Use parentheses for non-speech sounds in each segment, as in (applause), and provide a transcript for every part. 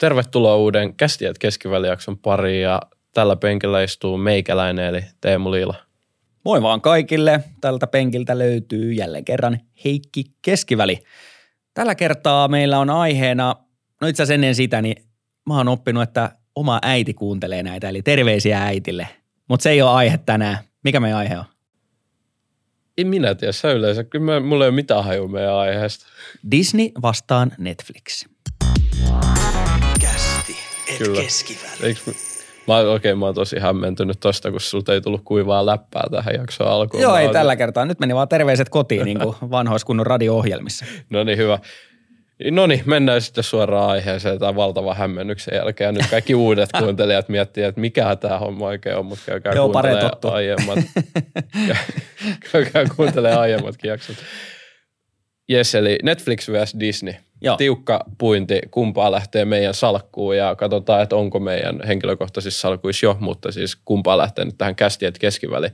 Tervetuloa uuden Kästiät keskivälijakson pariin ja tällä penkillä istuu meikäläinen eli Teemu Liila. Moi vaan kaikille. Tältä penkiltä löytyy jälleen kerran Heikki Keskiväli. Tällä kertaa meillä on aiheena, no itse asiassa ennen sitä, niin mä oon oppinut, että oma äiti kuuntelee näitä, eli terveisiä äitille. Mutta se ei ole aihe tänään. Mikä meidän aihe on? En minä tiedä, sä yleensä. Kyllä mä, mulla ei ole mitään hajua meidän aiheesta. Disney vastaan Netflix. Et Kyllä. keskiväli. Eiks, mä, okei, mä oon tosi hämmentynyt tosta, kun sulta ei tullut kuivaa läppää tähän jaksoon alkuun. Joo, ei oon- tällä kertaa. Nyt meni vaan terveiset kotiin, niin kuin (laughs) vanhoissa kunnon radio-ohjelmissa. No niin, hyvä. No niin, mennään sitten suoraan aiheeseen tämän valtavan hämmennyksen jälkeen. Nyt kaikki uudet (laughs) kuuntelijat miettii, että mikä tämä homma oikein on, mutta käykää Joo, kuuntelemaan aiemmat. (laughs) käykää kuuntelemaan aiemmatkin jaksot. Jes, eli Netflix vs. Disney. Joo. Tiukka puinti, kumpaa lähtee meidän salkkuun ja katsotaan, että onko meidän henkilökohtaisissa salkuissa jo, mutta siis kumpaa lähtee nyt tähän kästiet keskiväli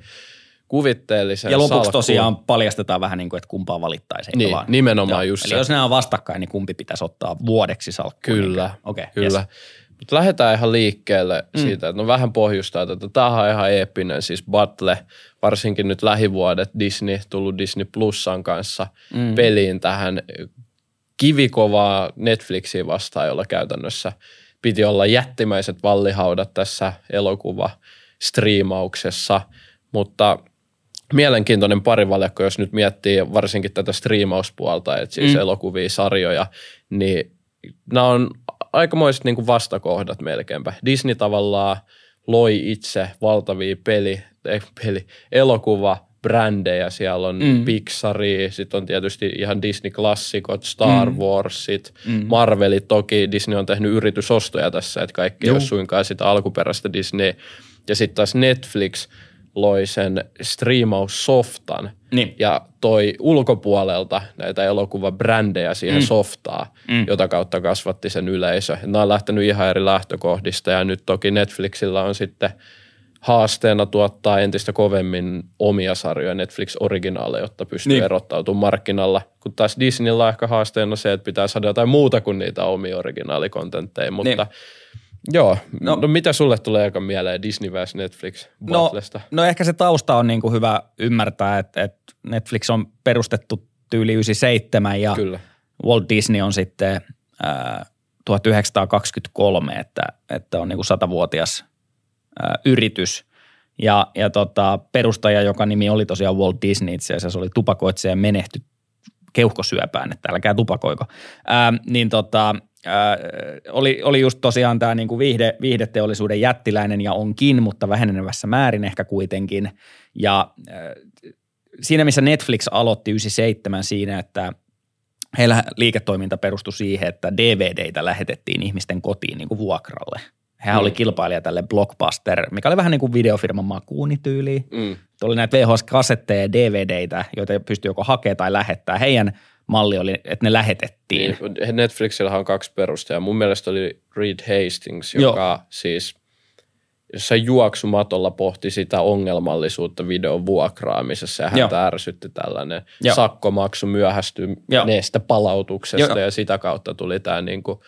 kuvitteelliseen Ja lopuksi salkkuun. tosiaan paljastetaan vähän niin kuin, että kumpaa valittaisi. eikö Niin, vaan? nimenomaan just Eli se. jos nämä on vastakkain, niin kumpi pitäisi ottaa vuodeksi salkkuun? Kyllä, Okei, okay, kyllä. Yes. Mutta lähdetään ihan liikkeelle mm. siitä, että no vähän pohjustaa tätä. Tämähän on ihan eeppinen, siis Battle, varsinkin nyt lähivuodet Disney, tullut Disney Plusan kanssa mm. peliin tähän kivikovaa Netflixiin vastaan, jolla käytännössä piti olla jättimäiset vallihaudat tässä elokuva striimauksessa, mutta mielenkiintoinen parivaljakko, jos nyt miettii varsinkin tätä striimauspuolta, että siis mm. elokuvia, sarjoja, niin nämä on aikamoiset niin kuin vastakohdat melkeinpä. Disney tavallaan loi itse valtavia peli, ei, peli elokuva, brändejä, siellä on mm. Pixari, sitten on tietysti ihan Disney-klassikot, Star mm. Warsit, mm. Marvelit toki, Disney on tehnyt yritysostoja tässä, että kaikki ei ole suinkaan sitä alkuperäistä Disney. Ja sitten taas Netflix loi sen striimaussoftan Niin. ja toi ulkopuolelta näitä elokuvabrändejä siihen mm. softaan, mm. jota kautta kasvatti sen yleisö. Nämä on lähtenyt ihan eri lähtökohdista ja nyt toki Netflixillä on sitten haasteena tuottaa entistä kovemmin omia sarjoja Netflix-originaaleja, jotta pystyy niin. Niin. erottautumaan markkinalla. Kun taas Disneyllä on ehkä haasteena se, että pitää saada jotain muuta kuin niitä omia originaalikontenttteja, mutta niin. joo. No, No- mitä sulle tulee eka mieleen Disney vs. Netflix No, battlesta? no ehkä se tausta on niin kuin hyvä ymmärtää, että, että Netflix on perustettu tyyli 97 ja Kyllä. Walt Disney on sitten ää, 1923, että, että on niin kuin satavuotias yritys. Ja, ja tota, perustaja, joka nimi oli tosiaan Walt Disney itse asiassa, oli tupakoitsija ja keuhkosyöpään, että älkää tupakoiko. Ää, niin tota, ää, oli, oli just tosiaan tämä niinku viihde, viihdeteollisuuden jättiläinen ja onkin, mutta vähenevässä määrin ehkä kuitenkin. Ja ää, siinä, missä Netflix aloitti 97 siinä, että heillä liiketoiminta perustui siihen, että DVDitä lähetettiin ihmisten kotiin niin kuin vuokralle. Hän Mm. oli kilpailija tälle Blockbuster, mikä oli vähän niin kuin videofirman makuuni tyyliin. Mm. Oli näitä VHS-kasetteja ja DVDitä, joita pystyi joko hakemaan tai lähettää. Heidän malli oli, että ne lähetettiin. Niin, Netflixillä on kaksi perustajaa. Mun mielestä oli Reed Hastings, Joo. joka siis jossain juoksumatolla pohti sitä ongelmallisuutta videon vuokraamisessa ja häntä Joo. ärsytti tällainen Joo. sakkomaksu myöhästyneestä palautuksesta Joo. ja sitä kautta tuli tämä niinku, ä,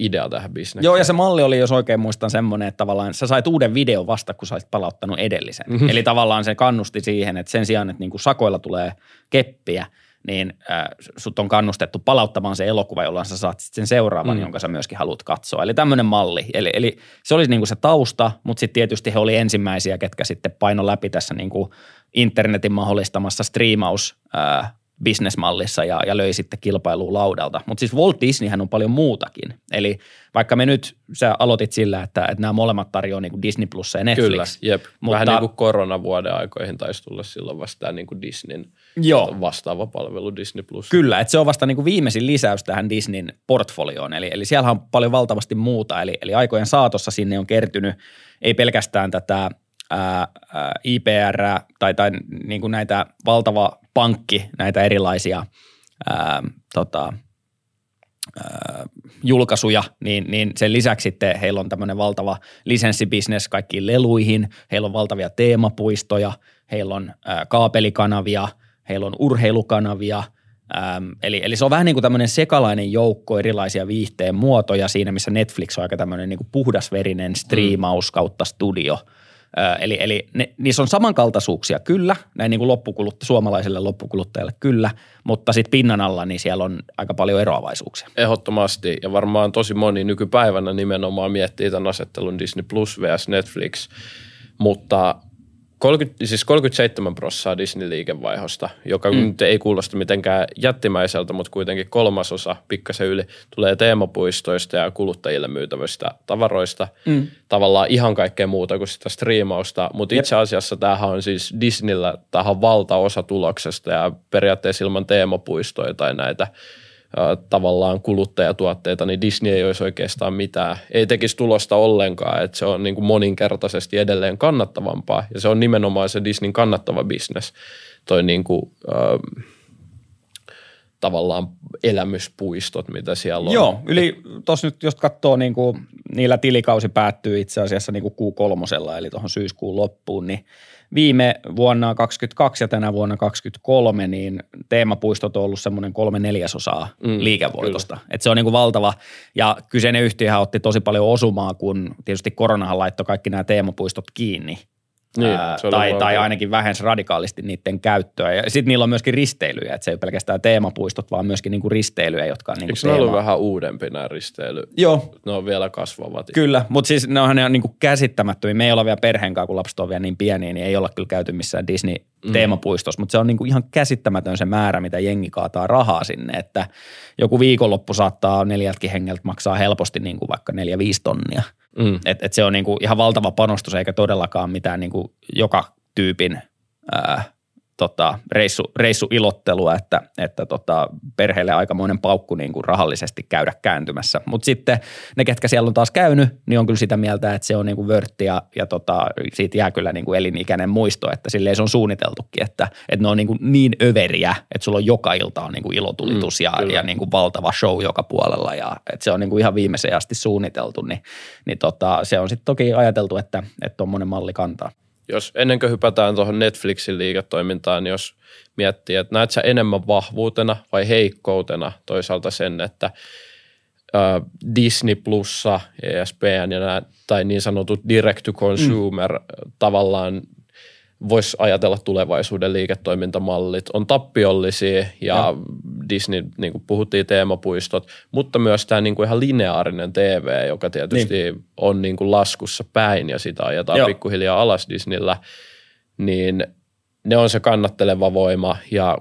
idea tähän bisnekseen. Joo, ja se malli oli, jos oikein muistan, semmoinen, että tavallaan sä sait uuden videon vasta, kun sä olisit palauttanut edellisen. Mhm. Mm-hmm. Eli tavallaan se kannusti siihen, että sen sijaan, että niinku sakoilla tulee keppiä, niin äh, sut on kannustettu palauttamaan se elokuva, jolloin sä saat sen seuraavan, mm. jonka sä myöskin haluat katsoa. Eli tämmöinen malli. Eli, eli se oli niinku se tausta, mutta sitten tietysti he oli ensimmäisiä, ketkä sitten paino läpi tässä niinku internetin mahdollistamassa striimaus äh, bisnesmallissa ja, ja löi sitten kilpailua laudalta. Mutta siis Walt Disneyhän on paljon muutakin. Eli vaikka me nyt, sä aloitit sillä, että, että nämä molemmat tarjoaa niin Disney Plus ja Netflix. Kyllä, jep. Mutta, Mutta- Vähän niin kuin koronavuoden aikoihin taisi tulla silloin vasta niin kuin Disneyn Joo. vastaava palvelu Disney Plus. Kyllä, että se on vasta niin kuin viimeisin lisäys tähän Disneyn portfolioon. Eli, eli siellä on paljon valtavasti muuta. Eli, eli aikojen saatossa sinne on kertynyt ei pelkästään tätä ää, IPR tai, tai niin kuin näitä valtava pankki, näitä erilaisia ää, tota, ää, julkaisuja, niin, niin sen lisäksi sitten heillä on tämmöinen valtava lisenssibisnes kaikkiin leluihin, heillä on valtavia teemapuistoja, heillä on ää, kaapelikanavia, heillä on urheilukanavia, Ähm, eli, eli se on vähän niin kuin tämmöinen sekalainen joukko erilaisia viihteen muotoja siinä, missä Netflix on aika tämmöinen niin kuin puhdasverinen striimaus kautta studio. Eli eli ne, niissä on samankaltaisuuksia kyllä, näin niin kuin loppukulut, suomalaiselle loppukuluttajalle kyllä, mutta sitten pinnan alla niin siellä on aika paljon eroavaisuuksia. Ehdottomasti. Ja varmaan tosi moni nykypäivänä nimenomaan miettii tämän asettelun Disney Plus vs. Netflix, mutta 30, siis 37 prosenttia Disney-liikevaihosta, joka mm. nyt ei kuulosta mitenkään jättimäiseltä, mutta kuitenkin kolmasosa, pikkasen yli, tulee teemapuistoista ja kuluttajille myytävistä tavaroista. Mm. Tavallaan ihan kaikkea muuta kuin sitä striimausta, mutta itse asiassa tämähän on siis Disneyllä tähän valtaosa tuloksesta ja periaatteessa ilman teemapuistoja tai näitä – tavallaan kuluttajatuotteita, niin Disney ei olisi oikeastaan mitään, ei tekisi tulosta ollenkaan, että se on niin kuin moninkertaisesti edelleen kannattavampaa ja se on nimenomaan se Disneyn kannattava bisnes, toi niin kuin, äh, tavallaan elämyspuistot, mitä siellä on. Joo, yli tuossa nyt jos katsoo, niin kuin, niillä tilikausi päättyy itse asiassa niin kuin Q3, eli tuohon syyskuun loppuun, niin viime vuonna 22 ja tänä vuonna 23, niin teemapuistot on ollut semmoinen kolme neljäsosaa mm, liikevoitosta. Et se on niin kuin valtava, ja kyseinen yhtiöhän otti tosi paljon osumaa, kun tietysti koronahan laittoi kaikki nämä teemapuistot kiinni – niin, ää, tai, tai ainakin vähensi radikaalisti niiden käyttöä. Ja sitten niillä on myöskin risteilyjä, että se ei ole pelkästään teemapuistot, vaan myöskin niinku risteilyjä, jotka on niinku Eikö teema. ne ollut vähän uudempi nämä risteily? Joo. Ne on vielä kasvavat. Kyllä, mutta siis ne on, ne on niinku käsittämättömiä. Me ei olla vielä perheen kun lapset on vielä niin pieniä, niin ei olla kyllä käyty missään Disney mm. mutta se on niinku ihan käsittämätön se määrä, mitä jengi kaataa rahaa sinne, että joku viikonloppu saattaa neljältkin hengeltä maksaa helposti niinku vaikka neljä, viisi tonnia – Mm. Et, et se on niinku ihan valtava panostus eikä todellakaan mitään niinku joka tyypin ää, tota, reissu, reissuilottelua, että, että tota, perheelle aikamoinen paukku niin kuin rahallisesti käydä kääntymässä. Mutta sitten ne, ketkä siellä on taas käynyt, niin on kyllä sitä mieltä, että se on niin kuin vörtti ja, ja tota, siitä jää kyllä niin kuin elinikäinen muisto, että silleen se on suunniteltukin, että, että ne on niin, kuin niin överiä, että sulla on joka ilta on niin kuin ilotulitus mm, ja, ja niin kuin valtava show joka puolella ja että se on niin kuin ihan viimeiseen asti suunniteltu, niin, niin tota, se on sitten toki ajateltu, että tuommoinen malli kantaa jos ennen kuin hypätään tuohon Netflixin liiketoimintaan, niin jos miettii, että näet sä enemmän vahvuutena vai heikkoutena toisaalta sen, että Disney Plussa, ESPN ja nämä, tai niin sanotut direct to consumer mm. tavallaan voisi ajatella tulevaisuuden liiketoimintamallit on tappiollisia ja, ja. Disney, niin kuin puhuttiin, teemapuistot, mutta myös tämä niin kuin ihan lineaarinen TV, joka tietysti niin. on niin kuin laskussa päin ja sitä ajetaan Joo. pikkuhiljaa alas Disneyllä, niin ne on se kannatteleva voima ja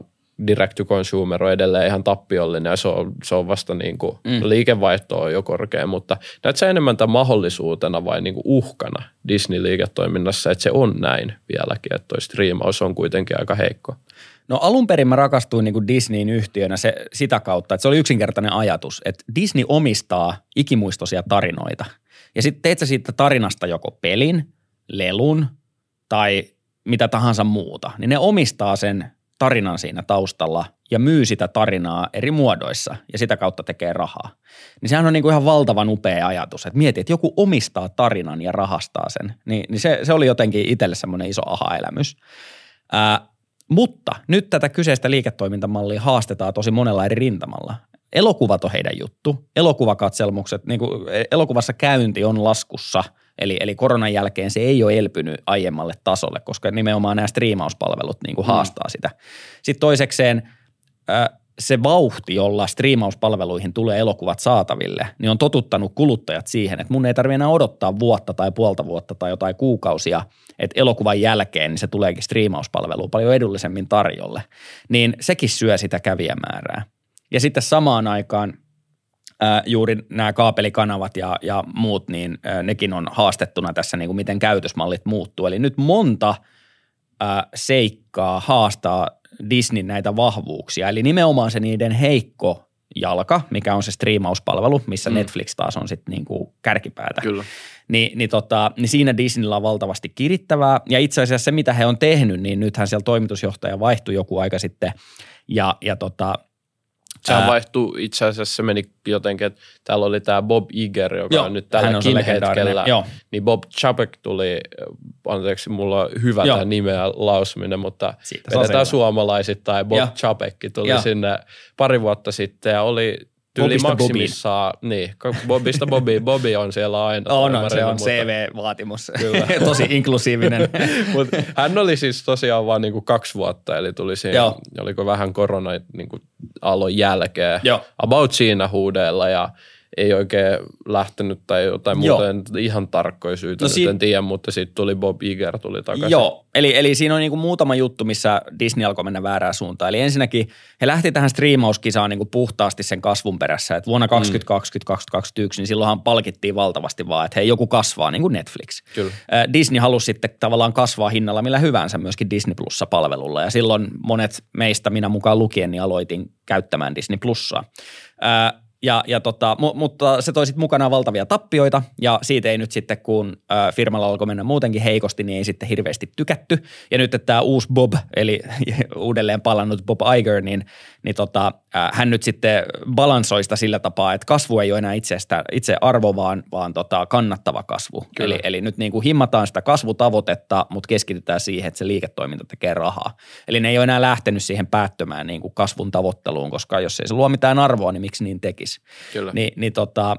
direct to consumer on edelleen ihan tappiollinen ja se on, se on vasta niin kuin, mm. liikevaihto on jo korkea, mutta näet sä enemmän tämän mahdollisuutena vai niin kuin uhkana Disney-liiketoiminnassa, että se on näin vieläkin, että toi striimaus on kuitenkin aika heikko? No alun perin mä rakastuin niin kuin Disneyin yhtiönä se, sitä kautta, että se oli yksinkertainen ajatus, että Disney omistaa ikimuistoisia tarinoita. Ja sitten teet sä siitä tarinasta joko pelin, lelun tai mitä tahansa muuta, niin ne omistaa sen tarinan siinä taustalla ja myy sitä tarinaa eri muodoissa ja sitä kautta tekee rahaa. Niin sehän on niin kuin ihan valtavan upea ajatus, että mieti, että joku omistaa tarinan ja rahastaa sen. Niin, niin se, se oli jotenkin itselle semmoinen iso aha-elämys. Ää, mutta nyt tätä kyseistä liiketoimintamallia haastetaan tosi monella eri rintamalla. Elokuvat on heidän juttu. Elokuvakatselmukset, niin kuin elokuvassa käynti on laskussa – Eli, eli koronan jälkeen se ei ole elpynyt aiemmalle tasolle, koska nimenomaan nämä striimauspalvelut niin kuin mm. haastaa sitä. Sitten toisekseen se vauhti, jolla striimauspalveluihin tulee elokuvat saataville, niin on totuttanut kuluttajat siihen, että mun ei tarvitse enää odottaa vuotta tai puolta vuotta tai jotain kuukausia, että elokuvan jälkeen niin se tuleekin striimauspalveluun paljon edullisemmin tarjolle. Niin sekin syö sitä kävijämäärää. Ja sitten samaan aikaan juuri nämä kaapelikanavat ja, ja muut, niin nekin on haastettuna tässä, niin kuin miten käytösmallit muuttuu. Eli nyt monta seikkaa haastaa Disney näitä vahvuuksia. Eli nimenomaan se niiden heikko jalka, mikä on se striimauspalvelu, missä mm. Netflix taas on sitten niin kuin kärkipäätä. Kyllä. Ni, niin, tota, niin siinä Disneyllä on valtavasti kirittävää. Ja itse asiassa se, mitä he on tehnyt, niin nythän siellä toimitusjohtaja vaihtui joku aika sitten. Ja, ja tota, Sehän Ää... vaihtui itse asiassa, se meni jotenkin, että täällä oli tämä Bob Iger, joka Joo, on nyt tälläkin hetkellä. Joo. Niin Bob Chapek tuli, anteeksi, mulla on hyvä tämä nimeä lausuminen, mutta Siitä vedetään suomalaisittain. Bob Chapek tuli Joo. sinne pari vuotta sitten ja oli Tyyli maksimissaan, niin, Bobista Bobby, Bobby on siellä aina. On, on se on CV-vaatimus, Kyllä. (laughs) tosi inklusiivinen. (laughs) Mut hän oli siis tosiaan vain niinku kaksi vuotta, eli tuli siinä, Joo. oliko vähän korona niinku aallon jälkeen, Joo. about siinä huudeella ja – ei oikein lähtenyt tai jotain muuta, en ihan tarkkoja syitä no si- en tiedä, mutta sitten tuli Bob Iger tuli takaisin. Joo, eli, eli siinä on niinku muutama juttu, missä Disney alkoi mennä väärään suuntaan. Eli ensinnäkin he lähti tähän striimauskisaan niinku puhtaasti sen kasvun perässä, että vuonna 2020, mm. 2021, niin silloinhan palkittiin valtavasti vaan, että hei joku kasvaa niin kuin Netflix. Kyllä. Disney halusi sitten tavallaan kasvaa hinnalla millä hyvänsä myöskin Disney Plussa-palvelulla ja silloin monet meistä, minä mukaan lukien, niin aloitin käyttämään Disney Plussaa. Ja, ja tota, mu, mutta se toi sitten mukanaan valtavia tappioita ja siitä ei nyt sitten, kun ä, firmalla alkoi mennä muutenkin heikosti, niin ei sitten hirveästi tykätty. Ja nyt että tämä uusi Bob, eli (laughs) uudelleen palannut Bob Iger, niin, niin tota, ä, hän nyt sitten balansoi sitä sillä tapaa, että kasvu ei ole enää itsestä, itse arvo, vaan, vaan tota, kannattava kasvu. Eli, eli nyt niin kuin himmataan sitä kasvutavoitetta, mutta keskitytään siihen, että se liiketoiminta tekee rahaa. Eli ne ei ole enää lähtenyt siihen päättömään niin kuin kasvun tavoitteluun, koska jos ei se luo mitään arvoa, niin miksi niin tekisi? Tekisi. Kyllä. Ni, niin tota,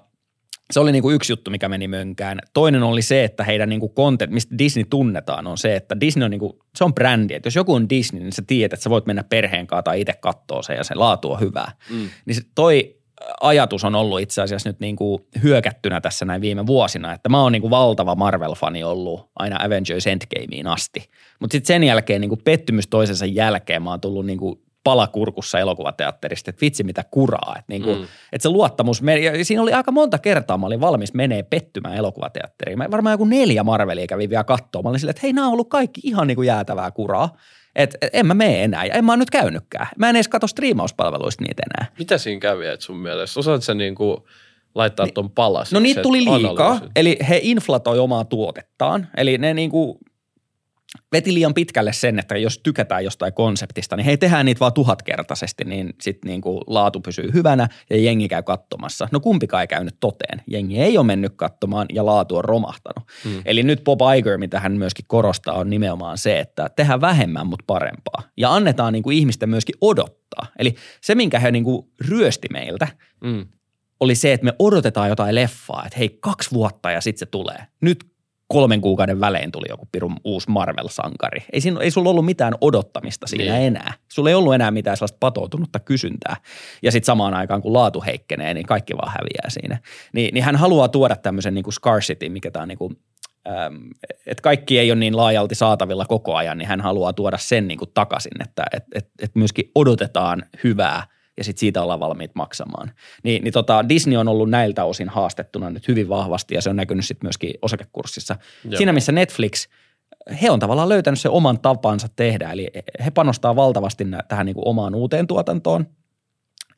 se oli niinku yksi juttu, mikä meni mönkään. Toinen oli se, että heidän niinku content, mistä Disney tunnetaan, on se, että Disney on niinku, se on brändi. Että jos joku on Disney, niin sä tiedät, että sä voit mennä perheen kanssa tai itse katsoa sen ja se laatu on hyvää. Mm. Niin se toi ajatus on ollut itse asiassa nyt niinku hyökättynä tässä näin viime vuosina, että mä oon niinku valtava Marvel-fani ollut aina Avengers Endgameen asti. Mutta sitten sen jälkeen niinku pettymys toisensa jälkeen mä oon tullut niinku palakurkussa elokuvateatterista, että vitsi mitä kuraa. Että, niin kuin, mm. että se luottamus, ja siinä oli aika monta kertaa, mä olin valmis menee pettymään elokuvateatteriin. Mä varmaan joku neljä Marvelia kävin vielä katsoa. Mä olin silleen, että hei, nämä on ollut kaikki ihan niin kuin jäätävää kuraa. Että et, en mä mene enää ja en mä oon nyt käynytkään. Mä en edes katso striimauspalveluista niitä enää. Mitä siinä kävi, että sun mielestä? Osaat sä niin kuin laittaa ton palasen? No niitä tuli liikaa, analyysit. eli he inflatoi omaa tuotettaan. Eli ne niin kuin veti liian pitkälle sen, että jos tykätään jostain konseptista, niin hei tehdään niitä vaan tuhatkertaisesti, niin sitten niin kuin laatu pysyy hyvänä ja jengi käy katsomassa. No kumpikaan ei käynyt toteen. Jengi ei ole mennyt katsomaan ja laatu on romahtanut. Hmm. Eli nyt Bob Iger, mitä hän myöskin korostaa, on nimenomaan se, että tehdään vähemmän, mutta parempaa. Ja annetaan niin kuin ihmisten myöskin odottaa. Eli se, minkä he niin kuin ryösti meiltä, hmm oli se, että me odotetaan jotain leffaa, että hei, kaksi vuotta ja sitten se tulee. Nyt kolmen kuukauden välein tuli joku pirun uusi Marvel-sankari. Ei, siinä, ei sulla ollut mitään odottamista siinä niin. enää. Sulla ei ollut enää mitään sellaista patoutunutta kysyntää. Ja sitten samaan aikaan, kun laatu heikkenee, niin kaikki vaan häviää siinä. Ni, niin hän haluaa tuoda tämmöisen niin kuin scarcity, mikä tämä on niin kuin, ähm, että kaikki ei ole niin laajalti saatavilla koko ajan, niin hän haluaa tuoda sen niin kuin takaisin, että et, et, et myöskin odotetaan hyvää – ja sitten siitä ollaan valmiit maksamaan. Niin, niin tota, Disney on ollut näiltä osin haastettuna nyt hyvin vahvasti ja se on näkynyt sitten myöskin osakekurssissa. Joo. Siinä missä Netflix, he on tavallaan löytänyt sen oman tapansa tehdä, eli he panostaa valtavasti tähän niin kuin omaan uuteen tuotantoon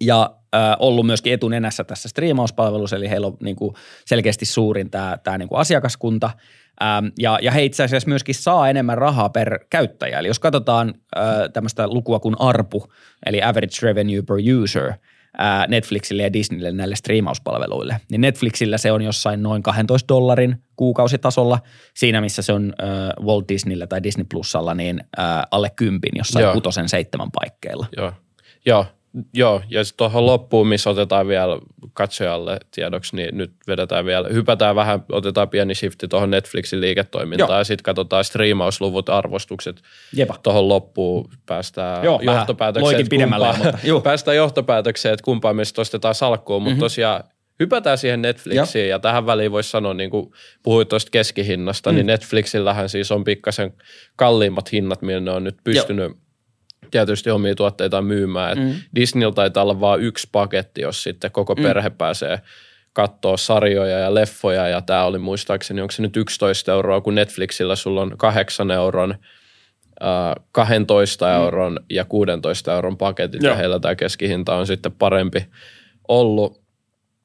ja äh, ollut myöskin etunenässä tässä striimauspalvelussa, eli heillä on niin kuin selkeästi suurin tämä, tämä niin kuin asiakaskunta – Ähm, ja, ja he itse asiassa myöskin saa enemmän rahaa per käyttäjä. Eli jos katsotaan äh, tämmöistä lukua kuin ARPU, eli Average Revenue per User, äh, Netflixille ja Disneylle näille striimauspalveluille, niin Netflixillä se on jossain noin 12 dollarin kuukausitasolla. Siinä, missä se on äh, Walt Disneyllä tai Disney Plusalla, niin äh, alle kympin, jossain Joo. kutosen seitsemän paikkeilla. Joo. Joo, Joo, ja sitten tuohon loppuun, missä otetaan vielä katsojalle tiedoksi, niin nyt vedetään vielä, hypätään vähän, otetaan pieni shifti tuohon Netflixin liiketoimintaan Joo. ja sitten katsotaan striimausluvut, arvostukset tuohon loppuun. Päästään Joo, johtopäätökseen, että kumpaa, mutta, (laughs) päästään johtopäätökseen, että kumpaa me sitten ostetaan salkkuun, mutta mm-hmm. tosiaan hypätään siihen Netflixiin ja, ja tähän väliin voisi sanoa, niin kuin puhuit tuosta keskihinnasta, niin mm. niin Netflixillähän siis on pikkasen kalliimmat hinnat, millä ne on nyt pystynyt Joo tietysti omia tuotteita myymään. Mm. Disneyllä taitaa olla vain yksi paketti, jos sitten koko mm. perhe pääsee katsoa sarjoja ja leffoja, ja tämä oli muistaakseni, onko se nyt 11 euroa, kun Netflixillä sulla on 8 euron, äh, 12 mm. euron ja 16 euron paketit, Joo. ja heillä tämä keskihinta on sitten parempi ollut.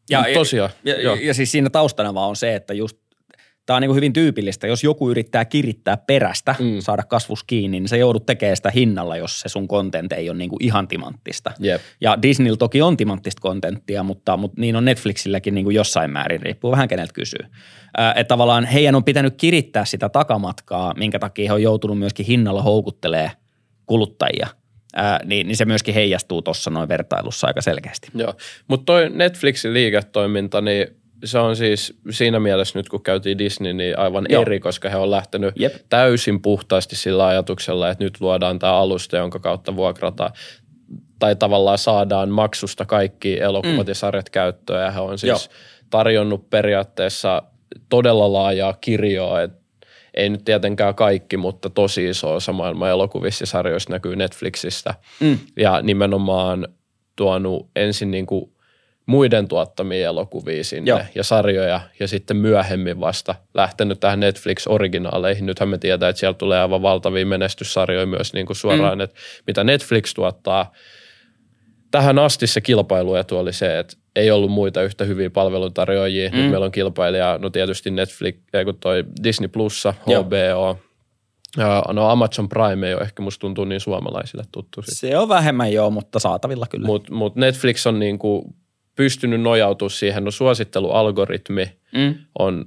Ja, tosiaan, ja, ja, ja siis siinä taustana vaan on se, että just tämä on niin hyvin tyypillistä. Jos joku yrittää kirittää perästä, mm. saada kasvus kiinni, niin se joudut tekemään sitä hinnalla, jos se sun content ei ole niin kuin ihan timanttista. Yep. Ja Disneyllä toki on timanttista kontenttia, mutta, mutta niin on Netflixilläkin niin kuin jossain määrin, riippuu vähän keneltä kysyy. Että tavallaan heidän on pitänyt kirittää sitä takamatkaa, minkä takia he on joutunut myöskin hinnalla houkuttelee kuluttajia – ää, niin, niin se myöskin heijastuu tuossa noin vertailussa aika selkeästi. Joo, mutta toi Netflixin liiketoiminta, niin se on siis siinä mielessä nyt, kun käytiin Disney, niin aivan Joo. eri, koska he on lähtenyt Jep. täysin puhtaasti sillä ajatuksella, että nyt luodaan tämä alusta, jonka kautta vuokrataan tai tavallaan saadaan maksusta kaikki elokuvat mm. ja sarjat käyttöön. Ja he on siis Joo. tarjonnut periaatteessa todella laajaa kirjoa, että ei nyt tietenkään kaikki, mutta tosi iso osa maailman elokuvissa ja sarjoissa näkyy Netflixistä. Mm. Ja nimenomaan tuonut ensin niin kuin muiden tuottamia elokuvia sinne Joo. ja sarjoja ja sitten myöhemmin vasta lähtenyt tähän Netflix-originaaleihin. Nythän me tiedetään, että siellä tulee aivan valtavia menestyssarjoja myös niin kuin suoraan, mm. että mitä Netflix tuottaa. Tähän asti se kilpailuetu oli se, että ei ollut muita yhtä hyviä palveluntarjoajia. Mm. Nyt meillä on kilpailija, no tietysti Netflix, kun toi Disney Plussa, HBO, Ja, no Amazon Prime ei ole ehkä musta tuntuu niin suomalaisille tuttu. Se on vähemmän joo, mutta saatavilla kyllä. Mutta mut Netflix on niinku pystynyt nojautumaan siihen, no suosittelualgoritmi mm. on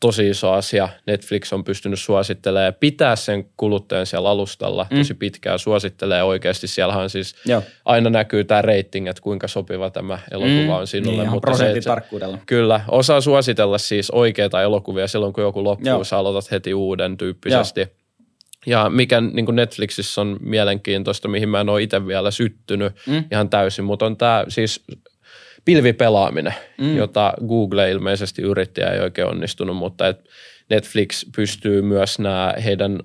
tosi iso asia. Netflix on pystynyt suosittelemaan pitää sen kuluttajan siellä alustalla mm. tosi pitkään, suosittelee oikeasti. Siellähän siis Joo. aina näkyy tämä rating, että kuinka sopiva tämä elokuva mm. on sinulle. Niin, mutta se, tarkkuudella. Kyllä, osaa suositella siis oikeita elokuvia silloin, kun joku loppuu, Joo. sä aloitat heti uuden tyyppisesti. Joo. Ja mikä niin kuin Netflixissä on mielenkiintoista, mihin mä en ole itse vielä syttynyt mm. ihan täysin, mutta on tämä siis pilvipelaaminen, mm. jota Google ilmeisesti yritti ja ei oikein onnistunut, mutta et Netflix pystyy myös nämä heidän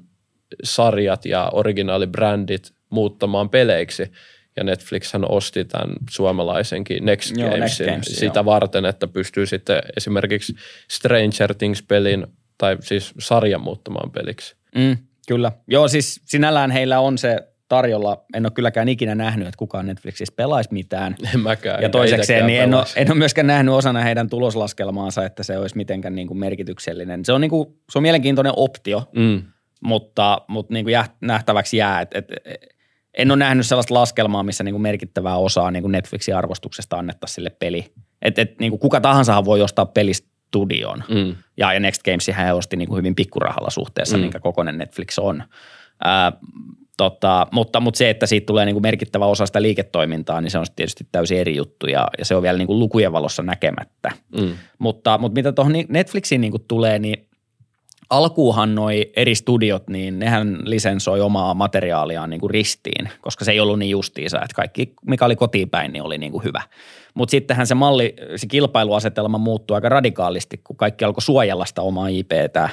sarjat ja originaalibrändit muuttamaan peleiksi. Ja Netflix osti tämän suomalaisenkin Next Gamesin Next Games, sitä joo. varten, että pystyy sitten esimerkiksi Stranger Things-pelin tai siis sarjan muuttamaan peliksi. Mm, kyllä. Joo, siis sinällään heillä on se tarjolla. En ole kylläkään ikinä nähnyt, että kukaan Netflixissä pelaisi mitään. (laughs) En mäkään. Ja toisekseen niin en ole, en ole myöskään nähnyt osana heidän tuloslaskelmaansa, että se olisi mitenkään niin kuin merkityksellinen. Se on, niin kuin, se on mielenkiintoinen optio, mm. mutta, mutta niin kuin nähtäväksi jää. Et, et, en ole nähnyt sellaista laskelmaa, missä niin kuin merkittävää osaa niin kuin Netflixin arvostuksesta annettaisiin sille peli. Et, et, niin kuin kuka tahansa voi ostaa pelistudion. Mm. Ja, ja Next Games hän osti niin kuin hyvin pikkurahalla suhteessa, mm. minkä kokoinen Netflix on. Ää, Tota, mutta, mutta se, että siitä tulee niin kuin merkittävä osa sitä liiketoimintaa, niin se on tietysti täysin eri juttu ja, ja se on vielä niin kuin lukujen valossa näkemättä. Mm. Mutta, mutta mitä tuohon Netflixiin niin kuin tulee, niin alkuuhan noi eri studiot, niin nehän lisensoi omaa materiaaliaan niin kuin ristiin, koska se ei ollut niin justiisa, että kaikki, mikä oli kotiin päin, niin oli niin kuin hyvä. Mutta sittenhän se malli, se kilpailuasetelma muuttui aika radikaalisti, kun kaikki alkoi suojella sitä omaa IPtä,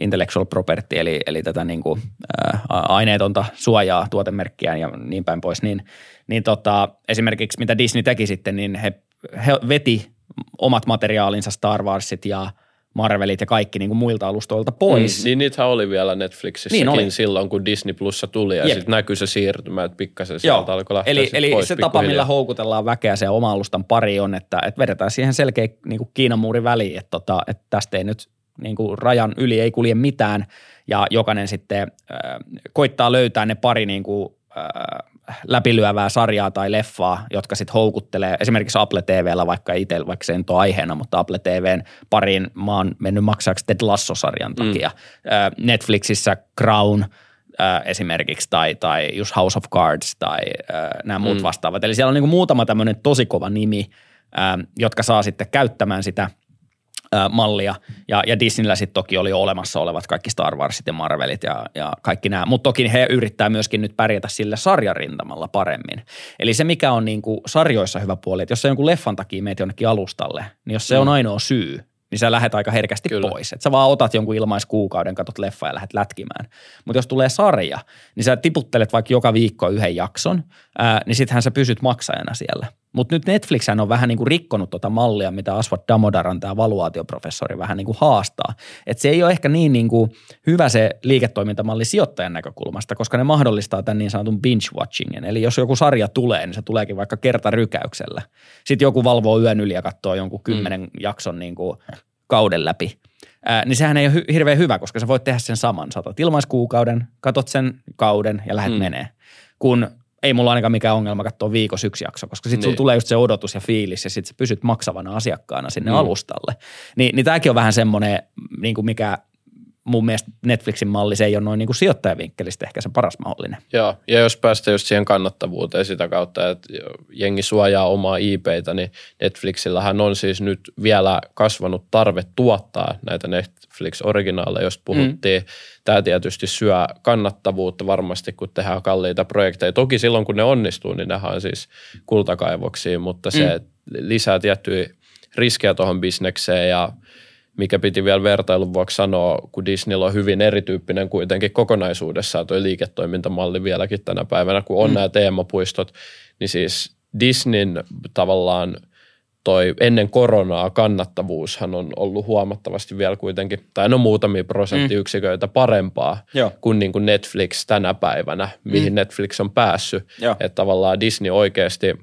intellectual property, eli, eli tätä niin kuin, ää, aineetonta suojaa tuotemerkkiään ja niin päin pois, niin, niin tota, esimerkiksi mitä Disney teki sitten, niin he, he veti omat materiaalinsa Star Warsit ja – Marvelit ja kaikki niin kuin muilta alustoilta pois. Mm, niin niitä oli vielä Netflixissäkin niin oli. silloin, kun Disney Plussa tuli ja sitten näkyy se siirtymä, että pikkasen sieltä alkoi lähteä Eli, eli pois se tapa, millä houkutellaan väkeä se oma alustan pari on, että, että vedetään siihen selkeä niin kuin Kiinan muuri väliin, että, tota, että tästä ei nyt niin kuin rajan yli ei kulje mitään ja jokainen sitten äh, koittaa löytää ne pari niin kuin, äh, läpilyövää sarjaa tai leffaa, jotka sitten houkuttelee esimerkiksi Apple TVllä, vaikka itse, vaikka se ei ole aiheena, mutta Apple TVn pariin mä oon mennyt maksaksi Ted Lasso-sarjan takia. Mm. Netflixissä Crown esimerkiksi tai, tai just House of Cards tai nämä muut mm. vastaavat. Eli siellä on niin muutama tämmöinen tosi kova nimi, jotka saa sitten käyttämään sitä – mallia. Ja, ja Disneyllä sitten toki oli olemassa olevat kaikki Star Warsit ja Marvelit ja, ja kaikki nämä. Mutta toki he yrittää myöskin nyt pärjätä sillä sarjarintamalla paremmin. Eli se, mikä on niin kuin sarjoissa hyvä puoli, että jos sä jonkun leffan takia meet jonnekin alustalle, niin jos se mm. on ainoa syy, niin sä lähdet aika herkästi Kyllä. pois. Että sä vaan otat jonkun ilmaiskuukauden, katot leffa ja lähdet lätkimään. Mutta jos tulee sarja, niin sä tiputtelet vaikka joka viikko yhden jakson, ää, niin sittenhän sä pysyt maksajana siellä. Mutta nyt Netflix on vähän niin kuin rikkonut tuota mallia, mitä Aswat Damodaran, tämä valuaatioprofessori, vähän niin kuin haastaa. Et se ei ole ehkä niin, niin kuin hyvä se liiketoimintamalli sijoittajan näkökulmasta, koska ne mahdollistaa tämän niin sanotun binge-watchingin. Eli jos joku sarja tulee, niin se tuleekin vaikka kerta rykäyksellä. Sitten joku valvoo yön yli ja katsoo jonkun kymmenen mm. jakson niin kuin kauden läpi. ää, niin sehän ei ole hy- hirveän hyvä, koska sä voit tehdä sen saman. Saatat ilmaiskuukauden, katot sen kauden ja lähdet mm. menee. Kun ei mulla ainakaan mikään ongelma katsoa viikossa yksi jakso, koska sitten niin. sulla tulee just se odotus ja fiilis ja sitten sä pysyt maksavana asiakkaana sinne mm. alustalle. Ni, niin tämäkin on vähän semmoinen, niin kuin mikä mun mielestä Netflixin malli, se ei ole noin niin kuin sijoittajavinkkelistä ehkä se paras mahdollinen. Joo, ja jos päästään just siihen kannattavuuteen sitä kautta, että jengi suojaa omaa IPtä, niin Netflixillähän on siis nyt vielä kasvanut tarve tuottaa näitä Netflix-originaaleja, jos puhuttiin. Mm. Tämä tietysti syö kannattavuutta varmasti, kun tehdään kalliita projekteja. Toki silloin, kun ne onnistuu, niin nehän on siis kultakaivoksiin, mutta se mm. lisää tiettyjä riskejä tuohon bisnekseen ja mikä piti vielä vertailun vuoksi sanoa, kun Disneyllä on hyvin erityyppinen kuitenkin kokonaisuudessaan tuo liiketoimintamalli vieläkin tänä päivänä, kun on mm. nämä teemapuistot, niin siis Disneyn tavallaan toi ennen koronaa kannattavuushan on ollut huomattavasti vielä kuitenkin, tai no muutamia prosenttiyksiköitä mm. parempaa Joo. kuin, niin kuin Netflix tänä päivänä, mihin mm. Netflix on päässyt. Että tavallaan Disney oikeasti –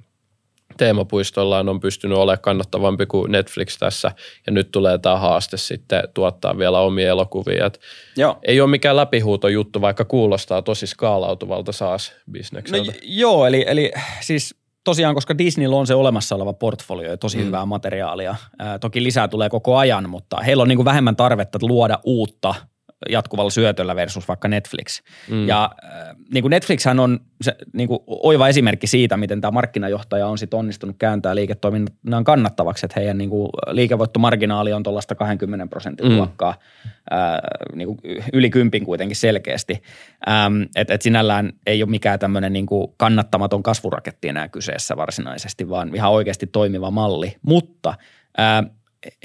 teemapuistoillaan on pystynyt olemaan kannattavampi kuin Netflix tässä, ja nyt tulee tämä haaste sitten tuottaa vielä omia elokuvia. Et joo. Ei ole mikään läpihuuto juttu, vaikka kuulostaa tosi skaalautuvalta saas bisnekseltä. No, joo, eli, eli siis tosiaan, koska Disneyllä on se olemassa oleva portfolio ja tosi mm. hyvää materiaalia. Ää, toki lisää tulee koko ajan, mutta heillä on niin kuin vähemmän tarvetta luoda uutta jatkuvalla syötöllä versus vaikka Netflix. Mm. Ja äh, niin kuin Netflixhän on se niin kuin oiva esimerkki siitä, miten tämä markkinajohtaja on sit onnistunut kääntää liiketoiminnan kannattavaksi, että heidän niin kuin liikevoittomarginaali on tuollaista 20 prosentin mm. luokkaa, äh, niin kuin yli kympin kuitenkin selkeästi. Ähm, että et sinällään ei ole mikään tämmöinen niin kuin kannattamaton kasvuraketti enää kyseessä varsinaisesti, vaan ihan oikeasti toimiva malli. Mutta äh,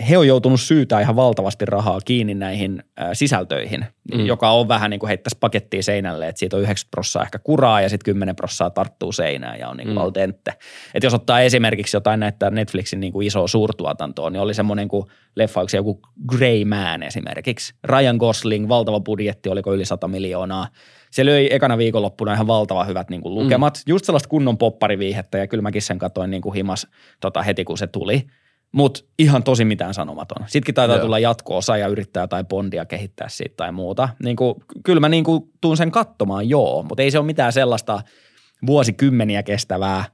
he on joutunut syytää ihan valtavasti rahaa kiinni näihin sisältöihin, mm. joka on vähän niin kuin heittäisi pakettia seinälle, että siitä on 9 prossaa ehkä kuraa ja sitten 10 prossaa tarttuu seinään ja on niin kuin mm. al dente. Et jos ottaa esimerkiksi jotain näitä Netflixin niin kuin isoa suurtuotantoa, niin oli semmoinen kuin leffa, joku Grey Man esimerkiksi. Ryan Gosling, valtava budjetti, oliko yli 100 miljoonaa. Se löi ekana viikonloppuna ihan valtava hyvät niin kuin lukemat, mm. just sellaista kunnon poppariviihettä ja kyllä mäkin sen katoin niin kuin himas tota, heti kun se tuli – mutta ihan tosi mitään sanomaton. Sittenkin taitaa Joo. tulla jatko-osa ja yrittää jotain bondia kehittää siitä tai muuta. Niin kuin, kyllä mä niin kuin tuun sen katsomaan, joo, mutta ei se ole mitään sellaista vuosikymmeniä kestävää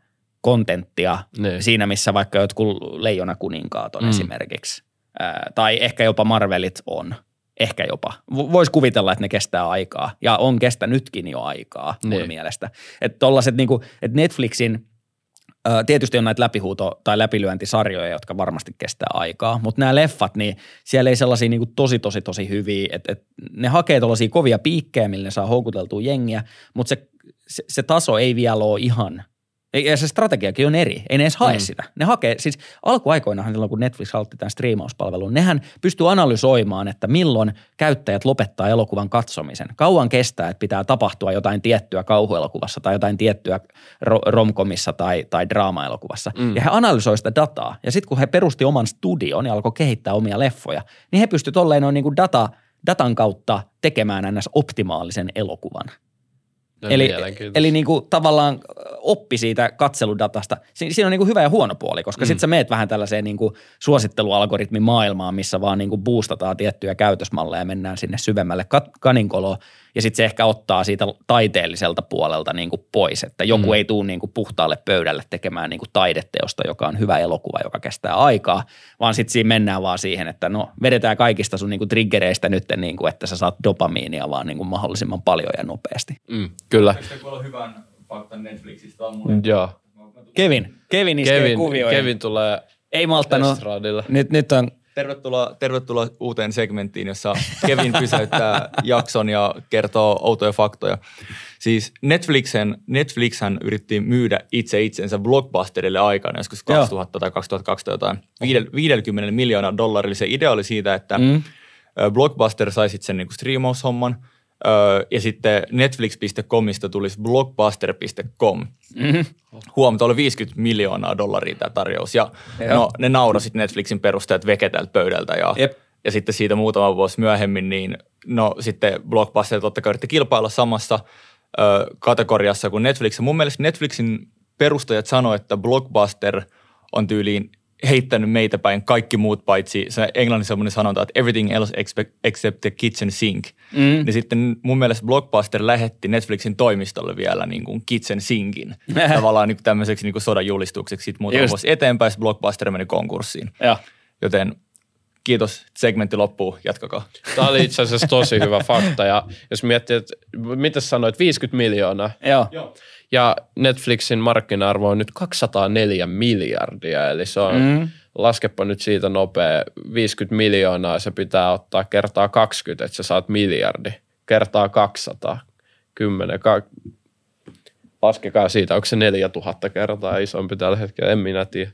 kontenttia niin. siinä, missä vaikka jotkut Leijona kuninkaat on mm. esimerkiksi. Ää, tai ehkä jopa Marvelit on. Ehkä jopa. Voisi kuvitella, että ne kestää aikaa. Ja on kestänytkin jo aikaa mun niin. mielestä. Että tollaset niinku, että Netflixin – Tietysti on näitä läpihuuto- tai läpilyöntisarjoja, jotka varmasti kestää aikaa, mutta nämä leffat, niin siellä ei sellaisia niin kuin tosi, tosi, tosi hyviä, että, että ne hakee tuollaisia kovia piikkejä, millä ne saa houkuteltua jengiä, mutta se, se, se taso ei vielä ole ihan ja se strategiakin on eri. Ei ne edes hae mm. sitä. Ne hakee, siis alkuaikoinahan silloin, kun Netflix aloitti tämän striimauspalvelun, nehän pystyy analysoimaan, että milloin käyttäjät lopettaa elokuvan katsomisen. Kauan kestää, että pitää tapahtua jotain tiettyä kauhuelokuvassa tai jotain tiettyä romkomissa tai, tai draama-elokuvassa. Mm. Ja he analysoivat sitä dataa. Ja sitten kun he perusti oman studion ja alkoi kehittää omia leffoja, niin he pystyivät tolleen noin niin kuin data, datan kautta tekemään ns. optimaalisen elokuvan. Eli, eli niin kuin tavallaan oppi siitä katseludatasta. Si- siinä on niin kuin hyvä ja huono puoli, koska mm. sitten sä meet vähän tällaiseen niin kuin suosittelualgoritmin maailmaan, missä vaan niin kuin boostataan tiettyjä käytösmalleja ja mennään sinne syvemmälle kat- kaninkoloon ja sitten se ehkä ottaa siitä taiteelliselta puolelta niin kuin pois, että joku mm. ei tule niin kuin puhtaalle pöydälle tekemään niin kuin taideteosta, joka on hyvä elokuva, joka kestää aikaa, vaan sitten siinä mennään vaan siihen, että no vedetään kaikista sun niin kuin triggereistä nyt, niin kuin, että sä saat dopamiinia vaan niin kuin mahdollisimman paljon ja nopeasti. Mm, kyllä. Hyvän faktan Netflixistä? Joo. Kevin, Kevin iskee Kevin, kuvioihin. Kevin tulee ei malttanut. Nyt, nyt on Tervetuloa, tervetuloa uuteen segmenttiin, jossa Kevin pysäyttää jakson ja kertoo outoja faktoja. Siis Netflixen, Netflixhän yritti myydä itse itsensä Blockbusterille aikana, joskus 2000 Joo. tai 2012 jotain, 50 miljoonaa dollarille. Se idea oli siitä, että mm. Blockbuster sai sitten sen niinku striimaushomman – Öö, ja sitten netflix.comista tulisi blockbuster.com. Mm-hmm. Huom, oli 50 miljoonaa dollaria tämä tarjous. Ja no, ne naurasit Netflixin perusteet veke tältä pöydältä. Ja, Jep. ja sitten siitä muutama vuosi myöhemmin, niin no sitten Blockbuster totta kai yritti kilpailla samassa ö, kategoriassa kuin Netflix. Ja mun mielestä Netflixin perustajat sanoivat, että Blockbuster on tyyliin heittänyt meitä päin kaikki muut paitsi se englannissa semmoinen sanonta, että everything else except, except the kitchen sink. Mm. Niin sitten mun mielestä Blockbuster lähetti Netflixin toimistolle vielä niin kuin kitchen sinkin. (laughs) Tavallaan niin kuin tämmöiseksi niin kuin sodan julistukseksi. Sitten muutama vuosi eteenpäin Blockbuster meni konkurssiin. Ja. Joten kiitos, segmentti loppuu, jatkakaa. Tämä oli itse asiassa tosi hyvä fakta ja jos miettii, että mitä sanoit, 50 miljoonaa. Joo. Joo. Ja Netflixin markkina-arvo on nyt 204 miljardia, eli se on, mm. laskepa nyt siitä nopea, 50 miljoonaa se pitää ottaa kertaa 20, että sä saat miljardi, kertaa 200, 10, ka- laskekaa siitä, onko se 4000 kertaa isompi tällä hetkellä, en minä tiedä.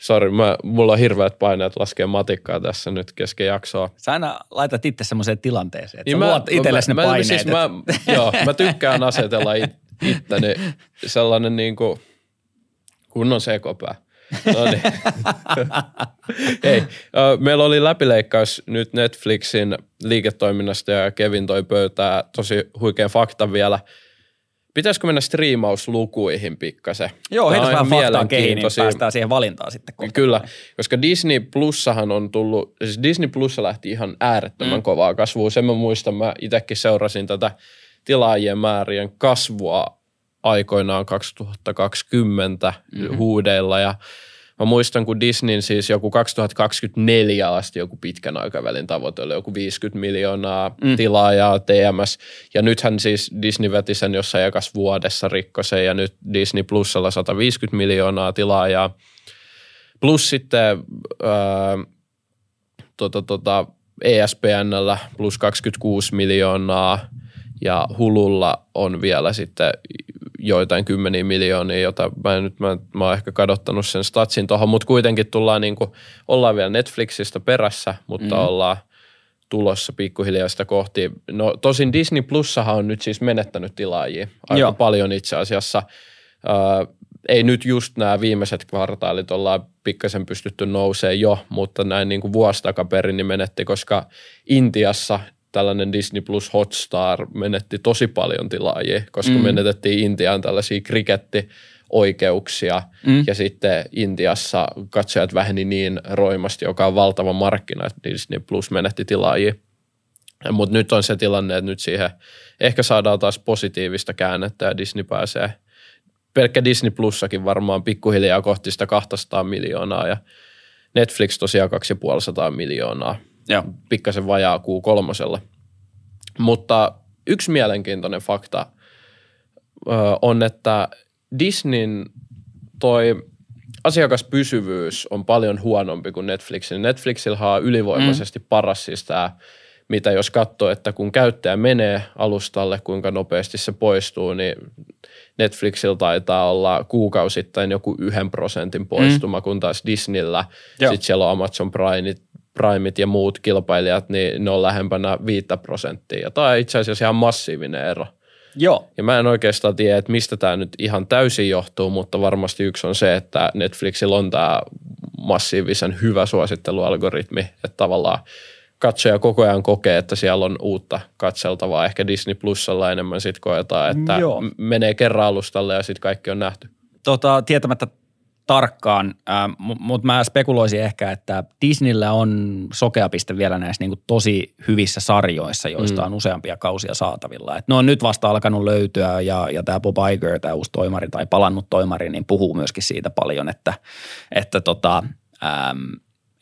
Sori, mulla on hirveät paineet laskea matikkaa tässä nyt kesken jaksoa. Sä aina laitat itse semmoiseen tilanteeseen, että niin sä mä, luot itsellesi ne mä, paineet. Siis mä, (laughs) joo, mä tykkään asetella it, itteni sellainen niin kuin kunnon sekopää. No niin. (laughs) Hei, meillä oli läpileikkaus nyt Netflixin liiketoiminnasta ja Kevin toi pöytää tosi huikea fakta vielä – Pitäisikö mennä striimauslukuihin pikkasen? Joo, heitä vähän faktaa kehiin, niin päästään siihen valintaan sitten kohta. Kyllä, koska Disney Plussahan on tullut, siis Disney Plussa lähti ihan äärettömän mm. kovaa kasvua. Sen mä muistan, mä itsekin seurasin tätä tilaajien määrien kasvua aikoinaan 2020 mm-hmm. huudeilla ja – Mä muistan, kun Disneyn siis joku 2024 asti joku pitkän aikavälin tavoite oli joku 50 miljoonaa mm. tilaajaa TMS. Ja nythän siis Disney veti sen jossain ekas vuodessa rikkosen ja nyt Disney Plusalla 150 miljoonaa tilaajaa. Plus sitten ää, tota, tota, ESPNllä plus 26 miljoonaa ja Hululla on vielä sitten joitain kymmeniä miljoonia, jota mä, en, nyt, mä, mä oon ehkä kadottanut sen statsin tuohon, mutta kuitenkin tullaan niin kuin, ollaan vielä Netflixistä perässä, mutta mm. ollaan tulossa pikkuhiljaa sitä kohti. No tosin Disney Plussahan on nyt siis menettänyt tilaajia aika Joo. paljon itse asiassa. Äh, ei nyt just nämä viimeiset kvartaalit ollaan pikkasen pystytty nousee jo, mutta näin niin kuin vuosi takaperin niin menetti, koska Intiassa tällainen Disney Plus Hotstar menetti tosi paljon tilaajia, koska mm. menetettiin Intiaan tällaisia krikettioikeuksia mm. ja sitten Intiassa katsojat väheni niin roimasti, joka on valtava markkina, että Disney Plus menetti tilaajia. Mutta nyt on se tilanne, että nyt siihen ehkä saadaan taas positiivista käännettä ja Disney pääsee, pelkkä Disney Plussakin varmaan pikkuhiljaa kohti sitä 200 miljoonaa ja Netflix tosiaan 250 miljoonaa Joo. pikkasen vajaa kuu kolmosella. Mutta yksi mielenkiintoinen fakta ö, on, että Disneyn toi asiakaspysyvyys on paljon huonompi kuin Netflixin. Netflixillä on ylivoimaisesti mm. paras siis tämä, mitä jos katsoo, että kun käyttäjä menee alustalle, kuinka nopeasti se poistuu, niin Netflixillä taitaa olla kuukausittain joku yhden prosentin poistuma, mm. kun taas Disneyllä, sitten siellä on Amazon Prime, Primeit ja muut kilpailijat, niin ne on lähempänä 5 prosenttia. Tämä on itse asiassa ihan massiivinen ero. Joo. Ja mä en oikeastaan tiedä, että mistä tämä nyt ihan täysin johtuu, mutta varmasti yksi on se, että Netflixillä on tämä massiivisen hyvä suosittelualgoritmi, että tavallaan katsoja koko ajan kokee, että siellä on uutta katseltavaa. Ehkä Disney Plusalla enemmän sitten koetaan, että Joo. menee kerran alustalle ja sitten kaikki on nähty. Tota, tietämättä tarkkaan, mutta mä spekuloisin ehkä, että Disneyllä on sokeapiste vielä näissä niin tosi hyvissä sarjoissa, joista mm. on useampia kausia saatavilla. Et ne on nyt vasta alkanut löytyä ja, ja tämä Bob Iger, tämä uusi toimari tai palannut toimari, niin puhuu myöskin siitä paljon, että, että tota, ähm,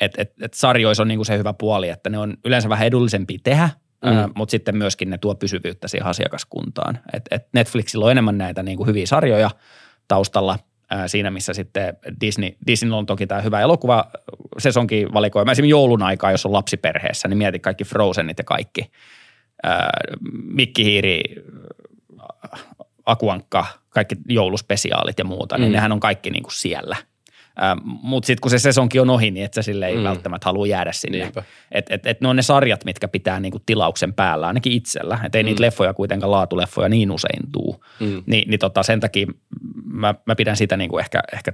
et, et, et sarjoissa on niin se hyvä puoli, että ne on yleensä vähän edullisempia tehdä, Mm. Mutta sitten myöskin ne tuo pysyvyyttä siihen asiakaskuntaan. Et, et Netflixillä on enemmän näitä niin kuin hyviä sarjoja taustalla – siinä, missä sitten Disney, Disney on toki tämä hyvä elokuva sesonkin valikoima. Esimerkiksi joulun aikaa, jos on lapsiperheessä, niin mieti kaikki Frozenit ja kaikki. Mikkihiiri, Akuankka, kaikki jouluspesiaalit ja muuta, niin mm. nehän on kaikki niin kuin siellä – Ähm, Mutta sitten kun se sesonkin on ohi, niin et sä sille ei mm. välttämättä halua jäädä sinne. Että et, et ne on ne sarjat, mitkä pitää niinku tilauksen päällä, ainakin itsellä. Että ei mm. niitä leffoja kuitenkaan laatuleffoja niin usein tuu. Mm. Ni, niin tota, sen takia mä, mä pidän sitä niinku ehkä, ehkä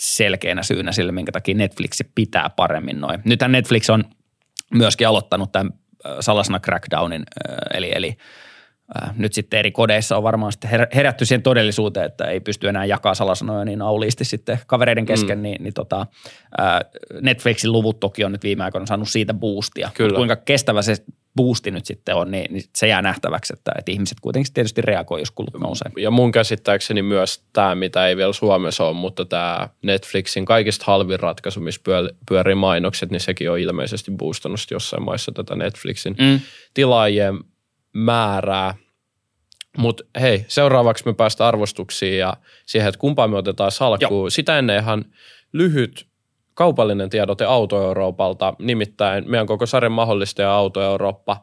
selkeänä syynä sille, minkä takia Netflix pitää paremmin noin. Nythän Netflix on myöskin aloittanut tämän Salasana Crackdownin, eli, eli nyt sitten eri kodeissa on varmaan sitten herätty siihen todellisuuteen, että ei pysty enää jakaa salasanoja niin auliisti sitten kavereiden kesken, mm. niin, niin tota, Netflixin luvut toki on nyt viime aikoina saanut siitä boostia. Kyllä. kuinka kestävä se boosti nyt sitten on, niin, niin se jää nähtäväksi, että, että ihmiset kuitenkin tietysti reagoi, jos kulut nousee. Ja mun käsittääkseni myös tämä, mitä ei vielä Suomessa ole, mutta tämä Netflixin kaikista halvin ratkaisu, missä pyörii mainokset, niin sekin on ilmeisesti boostannut jossain maissa tätä Netflixin mm. tilaajien määrää. Mutta hei, seuraavaksi me päästään arvostuksiin ja siihen, että kumpaa me otetaan salkkuun. Joo. Sitä ennen ihan lyhyt kaupallinen tiedote Auto Euroopalta, nimittäin meidän koko sarjan ja Auto Eurooppa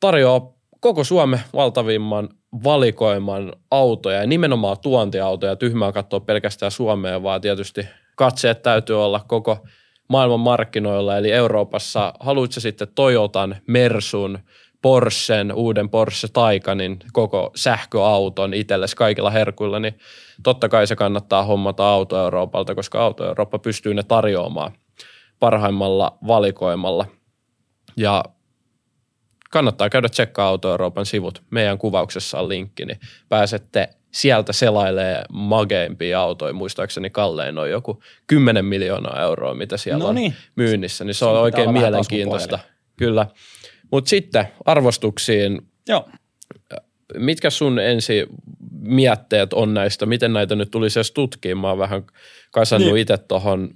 tarjoaa koko Suomen valtavimman valikoiman autoja ja nimenomaan tuontiautoja. Tyhmää katsoa pelkästään Suomeen, vaan tietysti katseet täytyy olla koko maailman markkinoilla, eli Euroopassa. Haluatko sitten Toyotan, Mersun, Porschen, uuden Porsche Taycanin koko sähköauton itsellesi kaikilla herkuilla, niin totta kai se kannattaa hommata Auto Euroopalta, koska Auto Eurooppa pystyy ne tarjoamaan parhaimmalla valikoimalla. Ja kannattaa käydä tsekkaa Auto Euroopan sivut. Meidän kuvauksessa on linkki, niin pääsette sieltä selailee mageimpia autoja. Muistaakseni kallein on joku 10 miljoonaa euroa, mitä siellä no niin. on myynnissä. Niin se, se on oikein mielenkiintoista. Kyllä. Mutta sitten arvostuksiin. Joo. Mitkä sun ensi mietteet on näistä? Miten näitä nyt tulisi edes tutkia? Mä oon vähän kasannut niin. itse tuohon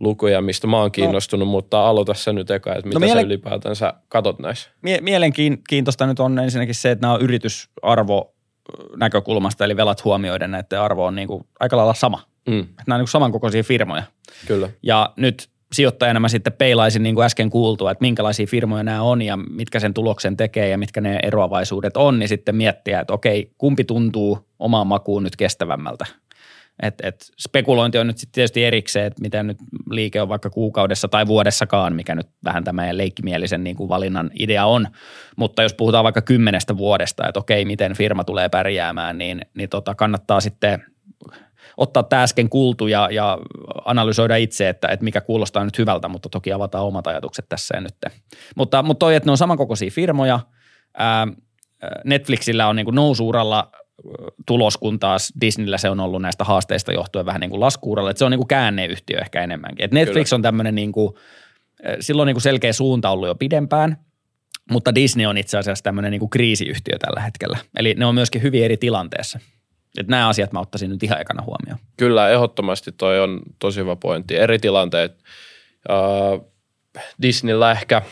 lukuja, mistä mä oon no. kiinnostunut, no. mutta aloita se nyt eka, että no mitä no, miele- sä ylipäätänsä katot näissä? Mie- mielenkiintoista nyt on ensinnäkin se, että nämä on yritysarvo näkökulmasta, eli velat huomioiden näiden arvo on niin kuin aika lailla sama. Mm. Nämä on niin samankokoisia firmoja. Kyllä. Ja nyt sijoittajana mä sitten peilaisin niin kuin äsken kuultua, että minkälaisia firmoja nämä on ja mitkä sen tuloksen tekee ja mitkä ne eroavaisuudet on, niin sitten miettiä, että okei, kumpi tuntuu omaan makuun nyt kestävämmältä. Et, et spekulointi on nyt sitten tietysti erikseen, että miten nyt liike on vaikka kuukaudessa tai vuodessakaan, mikä nyt vähän tämä leikkimielisen niin kuin valinnan idea on. Mutta jos puhutaan vaikka kymmenestä vuodesta, että okei, miten firma tulee pärjäämään, niin, niin tota, kannattaa sitten ottaa tämä äsken kuultu ja, ja analysoida itse, että, että mikä kuulostaa nyt hyvältä, mutta toki avataan omat ajatukset tässä ja nyt. Mutta, mutta toi, että ne on samankokoisia firmoja, ää, Netflixillä on niin kuin nousuuralla tulos, kun taas Disneyllä se on ollut näistä haasteista johtuen vähän niin kuin laskuuralla. Että se on niin kuin käänneyhtiö ehkä enemmänkin. Et Netflix Kyllä. on tämmöinen niin kuin, silloin niin kuin selkeä suunta ollut jo pidempään, mutta Disney on itse asiassa tämmöinen niin kuin kriisiyhtiö tällä hetkellä. Eli ne on myöskin hyvin eri tilanteessa. Että nämä asiat mä ottaisin nyt ihan ekana huomioon. Kyllä, ehdottomasti toi on tosi hyvä pointti. Eri tilanteet. Uh, Disneyllä ehkä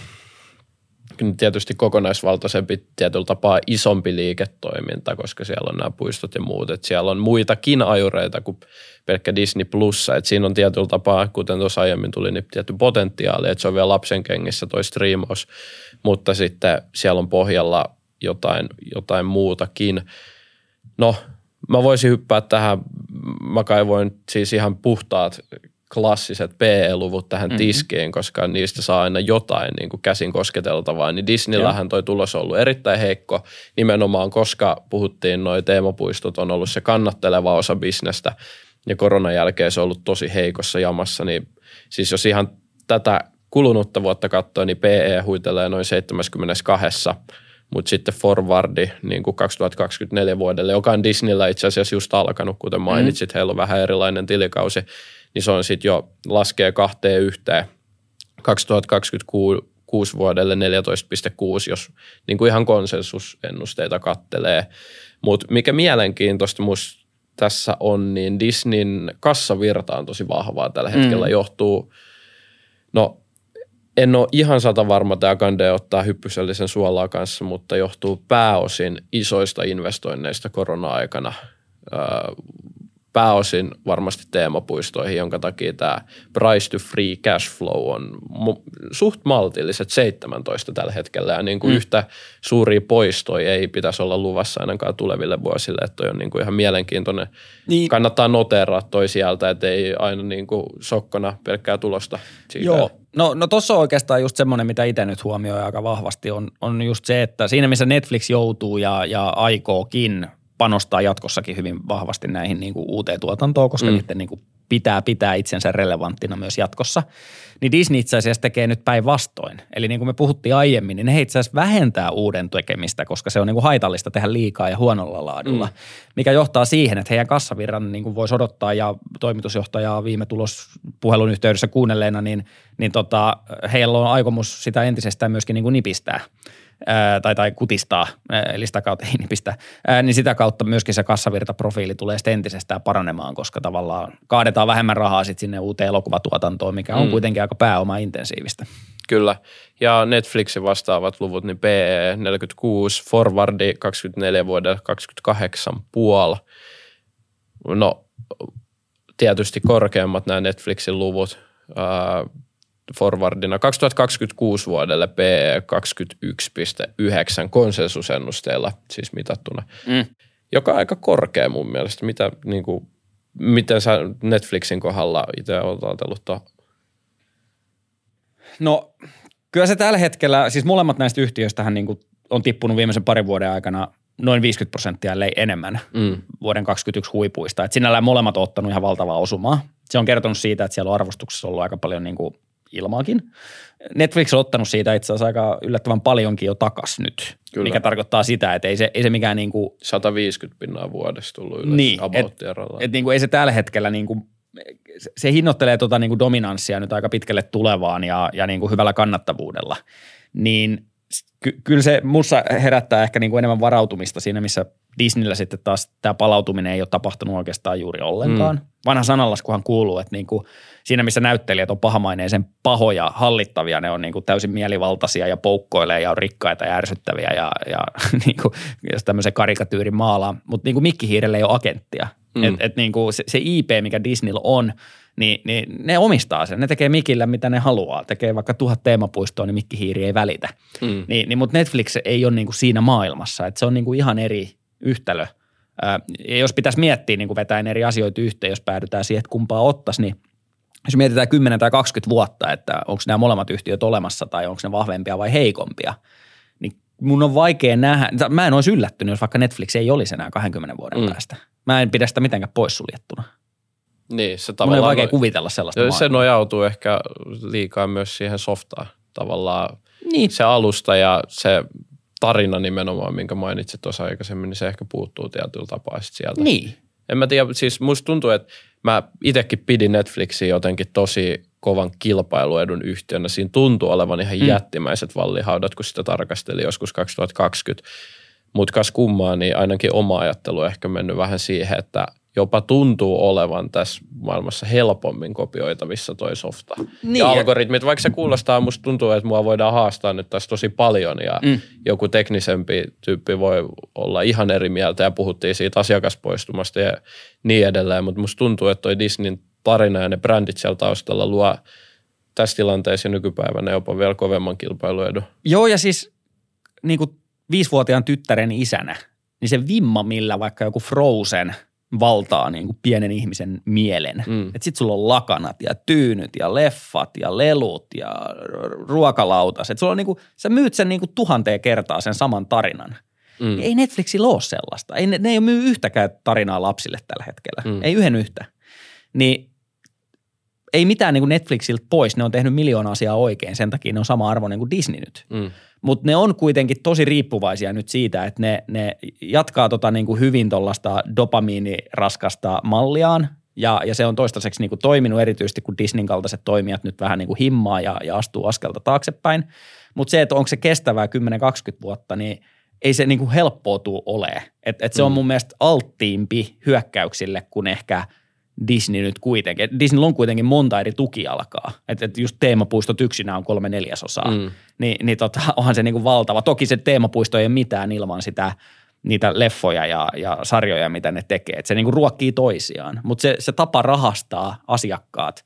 tietysti kokonaisvaltaisempi tietyllä tapaa isompi liiketoiminta, koska siellä on nämä puistot ja muut. Että siellä on muitakin ajureita kuin pelkkä Disney Plussa. Että siinä on tietyllä tapaa, kuten tuossa aiemmin tuli, niin tietty potentiaali, että se on vielä lapsen kengissä toi striimaus, mutta sitten siellä on pohjalla jotain, jotain muutakin. No, Mä voisin hyppää tähän, mä kaivoin siis ihan puhtaat klassiset PE-luvut tähän mm-hmm. tiskiin, koska niistä saa aina jotain niin kuin käsin kosketeltavaa, niin Disneyllähän toi tulos on ollut erittäin heikko nimenomaan, koska puhuttiin noin teemapuistot on ollut se kannatteleva osa bisnestä ja koronan jälkeen se on ollut tosi heikossa jamassa, niin siis jos ihan tätä kulunutta vuotta katsoo, niin PE huitelee noin 72 mutta sitten forwardi niin kuin 2024 vuodelle, joka on Disneyllä itse asiassa just alkanut, kuten mainitsit, mm. heillä on vähän erilainen tilikausi, niin se on sitten jo laskee kahteen yhteen 2026 vuodelle 14,6, jos niin kuin ihan konsensusennusteita kattelee. Mutta mikä mielenkiintoista musta tässä on, niin Disneyn kassavirta on tosi vahvaa tällä hetkellä, mm. johtuu, no en ole ihan sata varma, tämä kande ottaa hyppysellisen suolaa kanssa, mutta johtuu pääosin isoista investoinneista korona-aikana. Pääosin varmasti teemapuistoihin, jonka takia tämä price to free cash flow on suht maltilliset 17 tällä hetkellä. Ja niin kuin mm. yhtä suuria poistoja ei pitäisi olla luvassa ainakaan tuleville vuosille, että toi on niin kuin ihan mielenkiintoinen. Niin. Kannattaa noteraa toi sieltä, että ei aina niin kuin sokkona pelkkää tulosta siitä. Joo, No, no tuossa on oikeastaan just semmoinen, mitä itse nyt huomioi aika vahvasti, on, on just se, että siinä missä Netflix joutuu ja, ja aikookin panostaa jatkossakin hyvin vahvasti näihin niin kuin uuteen tuotantoon, koska mm. niiden niin kuin pitää pitää itsensä relevanttina myös jatkossa. Niin Disney itse asiassa tekee nyt päinvastoin. Eli niin kuin me puhuttiin aiemmin, niin ne itse asiassa vähentää uuden tekemistä, koska se on niin kuin haitallista tehdä liikaa ja huonolla laadulla, mm. mikä johtaa siihen, että heidän kassavirran niin kuin voisi odottaa ja toimitusjohtajaa viime tulos puhelun yhteydessä kuunnelleena, niin, niin tota, heillä on aikomus sitä entisestään myöskin niin kuin nipistää ää, tai, tai kutistaa, ää, eli sitä kautta (laughs) ei nipistä, ää, niin sitä kautta myöskin se kassavirtaprofiili tulee sitten entisestään paranemaan, koska tavallaan kaadetaan vähemmän rahaa sitten sinne uuteen elokuvatuotantoon, mikä on mm. kuitenkin aika pääoma-intensiivistä. Kyllä. Ja Netflixin vastaavat luvut, niin PE 46, Forwardi 24 vuodelle 28 puol. No tietysti korkeammat nämä Netflixin luvut forwardina 2026 vuodelle PE 21,9 konsensusennusteella siis mitattuna, mm. joka on aika korkea mun mielestä. Mitä, niin kuin, miten sä Netflixin kohdalla itse olet ajatellut tuon? No kyllä se tällä hetkellä, siis molemmat näistä yhtiöistähän niin kuin on tippunut viimeisen parin vuoden aikana noin 50 prosenttia, ellei enemmän mm. vuoden 2021 huipuista. Et sinällään molemmat on ottanut ihan valtavaa osumaa. Se on kertonut siitä, että siellä on arvostuksessa ollut aika paljon niin kuin ilmaakin. Netflix on ottanut siitä itse asiassa aika yllättävän paljonkin jo takas nyt, Kyllä. mikä tarkoittaa sitä, että ei se, ei se mikään niin kuin, 150 pinnaa vuodessa tullut ylös niin, että et niin kuin ei se tällä hetkellä niin kuin, se hinnoittelee tuota niin kuin dominanssia nyt aika pitkälle tulevaan ja, ja niin kuin hyvällä kannattavuudella, niin ky- kyllä se mussa herättää ehkä niin kuin enemmän varautumista siinä, missä Disneyllä sitten taas tämä palautuminen ei ole tapahtunut oikeastaan juuri ollenkaan. Mm. Vanha sanallaskuhan kuuluu, että niin kuin siinä missä näyttelijät on pahamaineisen pahoja, hallittavia, ne on niin kuin täysin mielivaltaisia ja poukkoilee ja on rikkaita ja ärsyttäviä ja, ja (laughs) niin kuin, jos tämmöisen karikatyyrin maalaa. Mutta niin kuin Mikkihiirellä ei ole agenttia. Mm. Et, et niin kuin se, se IP, mikä Disneyllä on, niin, niin ne omistaa sen. Ne tekee Mikillä, mitä ne haluaa. Tekee vaikka tuhat teemapuistoa, niin Mikki Hiiri ei välitä. Mm. Niin, niin, mutta Netflix ei ole niin kuin siinä maailmassa. Et se on niin kuin ihan eri yhtälö. Ja jos pitäisi miettiä niin kuin vetäen eri asioita yhteen, jos päädytään siihen, että kumpaa ottaisi, niin jos mietitään 10 tai 20 vuotta, että onko nämä molemmat yhtiöt olemassa tai onko ne vahvempia vai heikompia, niin mun on vaikea nähdä, mä en olisi yllättynyt, jos vaikka Netflix ei olisi enää 20 vuoden mm. päästä. Mä en pidä sitä mitenkään poissuljettuna. Niin, se tavallaan... Mun on vaikea kuvitella sellaista Se maailmaa. nojautuu ehkä liikaa myös siihen softaan. Tavallaan niin. se alusta ja se tarina nimenomaan, minkä mainitsit tuossa aikaisemmin, niin se ehkä puuttuu tietyllä tapaa sieltä. Niin. En mä tiedä, siis musta tuntuu, että mä itsekin pidin Netflixiä jotenkin tosi kovan kilpailuedun yhtiönä. Siinä tuntuu olevan ihan mm. jättimäiset vallihaudat, kun sitä tarkasteli joskus 2020. Mutta kas kummaa, niin ainakin oma ajattelu on ehkä mennyt vähän siihen, että – jopa tuntuu olevan tässä maailmassa helpommin kopioitavissa toi softa. Niin, ja algoritmit, vaikka se kuulostaa, musta tuntuu, että mua voidaan haastaa nyt tässä tosi paljon ja mm. joku teknisempi tyyppi voi olla ihan eri mieltä ja puhuttiin siitä asiakaspoistumasta ja niin edelleen, mutta musta tuntuu, että toi Disneyn tarina ja ne brändit siellä taustalla luo tässä tilanteessa nykypäivänä jopa vielä kovemman kilpailuedun. Joo ja siis niin kuin viisivuotiaan tyttären isänä, niin se vimma, millä vaikka joku Frozen – valtaa niin kuin pienen ihmisen mielen. Mm. Että sit sulla on lakanat ja tyynyt ja leffat ja lelut ja ruokalautas. Että sulla on niin kuin, sä myyt sen niin kuin tuhanteen kertaa sen saman tarinan. Mm. Ei Netflixillä ole sellaista. Ei, ne, ne ei myy yhtäkään tarinaa lapsille tällä hetkellä. Mm. Ei yhden yhtä. Niin ei mitään niin kuin Netflixiltä pois. Ne on tehnyt miljoona asiaa oikein. Sen takia ne on sama arvo niin kuin Disney nyt. Mm. Mutta ne on kuitenkin tosi riippuvaisia nyt siitä, että ne, ne jatkaa tota niin kuin hyvin tuollaista dopamiiniraskasta malliaan, ja, ja se on toistaiseksi niin kuin toiminut erityisesti, kun Disneyn kaltaiset toimijat nyt vähän niin kuin himmaa ja, ja astuu askelta taaksepäin. Mutta se, että onko se kestävää 10-20 vuotta, niin ei se niin kuin helppoa tule ole. Et, et se mm. on mun mielestä alttiimpi hyökkäyksille kuin ehkä – Disney nyt kuitenkin. Disney on kuitenkin monta eri tukialkaa. Että et just teemapuistot yksinä on kolme neljäsosaa. Mm. Ni, niin tota, onhan se niinku valtava. Toki se teemapuisto ei ole mitään ilman sitä niitä leffoja ja, ja sarjoja, mitä ne tekee. Et se niinku ruokkii toisiaan. Mutta se, se tapa rahastaa asiakkaat,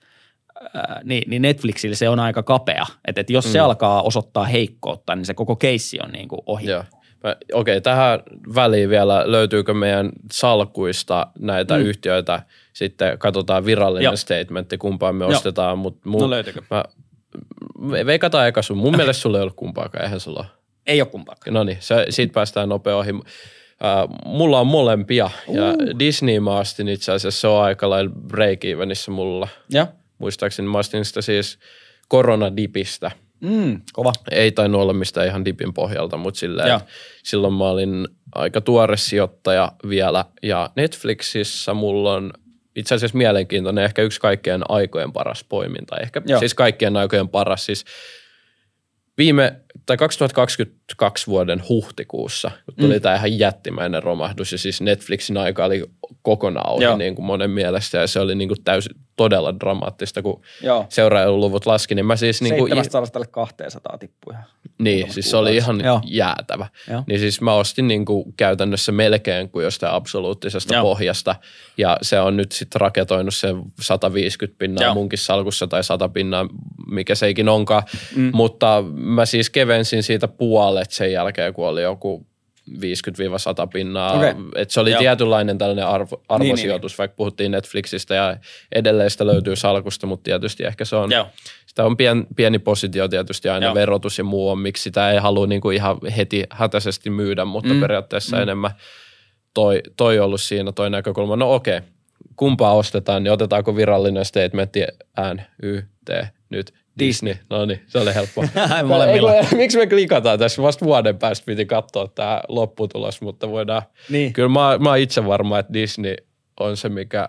ää, niin, niin Netflixillä se on aika kapea. Että et jos mm. se alkaa osoittaa heikkoutta, niin se koko keissi on niinku ohi. Joo. Okei, okay, tähän väliin vielä, löytyykö meidän salkuista näitä mm. yhtiöitä – sitten katsotaan virallinen Joo. statementti, kumpaan me Joo. ostetaan. Mut mu- no löytyykö? Mä, veikataan eka sun. Mun mielestä sulla ei ollut kumpaakaan, eihän sulla Ei ole kumpaakaan. No niin, siitä päästään nopea ohi. mulla on molempia ja Disney mä astin itse asiassa, se on aika lailla break evenissä mulla. Ja? Muistaakseni mä astin sitä siis koronadipistä. Mm, kova. Ei tainnut olla mistään ihan dipin pohjalta, mutta silleen, silloin mä olin aika tuore sijoittaja vielä. Ja Netflixissä mulla on itse asiassa mielenkiintoinen, ehkä yksi kaikkien aikojen paras poiminta. Ehkä Joo. siis kaikkien aikojen paras. Siis viime, tai 2022 vuoden huhtikuussa, kun tuli mm. tämä ihan jättimäinen romahdus, ja siis Netflixin aika oli kokonaan ohi niin kuin monen mielestä, ja se oli niin kuin täysin todella dramaattista, kun seuraajaluvut laski, niin mä siis... Niin kuin, 700 200 tippui. Niin, siis se oli ihan Joo. jäätävä. Joo. Niin siis mä ostin niin kuin käytännössä melkein kuin jostain absoluuttisesta Joo. pohjasta, ja se on nyt sitten raketoinut sen 150 pinnaa Joo. munkin salkussa tai 100 pinnaa, mikä se ikin onkaan, mm. mutta mä siis kevensin siitä puolet sen jälkeen, kun oli joku 50-100 pinnaa. Okay. Et se oli Joo. tietynlainen tällainen arvo, arvosijoitus, niin, niin, niin. vaikka puhuttiin Netflixistä ja edelleen sitä löytyy salkusta, mutta tietysti ehkä se on, Joo. sitä on pien, pieni positio tietysti aina Joo. verotus ja muu on, miksi sitä ei halua niinku ihan heti hätäisesti myydä, mutta mm. periaatteessa mm. enemmän toi, toi ollut siinä toi näkökulma. No okei, okay. kumpaa ostetaan, niin otetaanko virallinen statementti ään, y, t, nyt Disney. No niin, se oli helppo. (laughs) miksi me klikataan tässä? Vasta vuoden päästä piti katsoa tämä lopputulos, mutta voidaan. Niin. Kyllä mä, mä oon itse varma, että Disney on se, mikä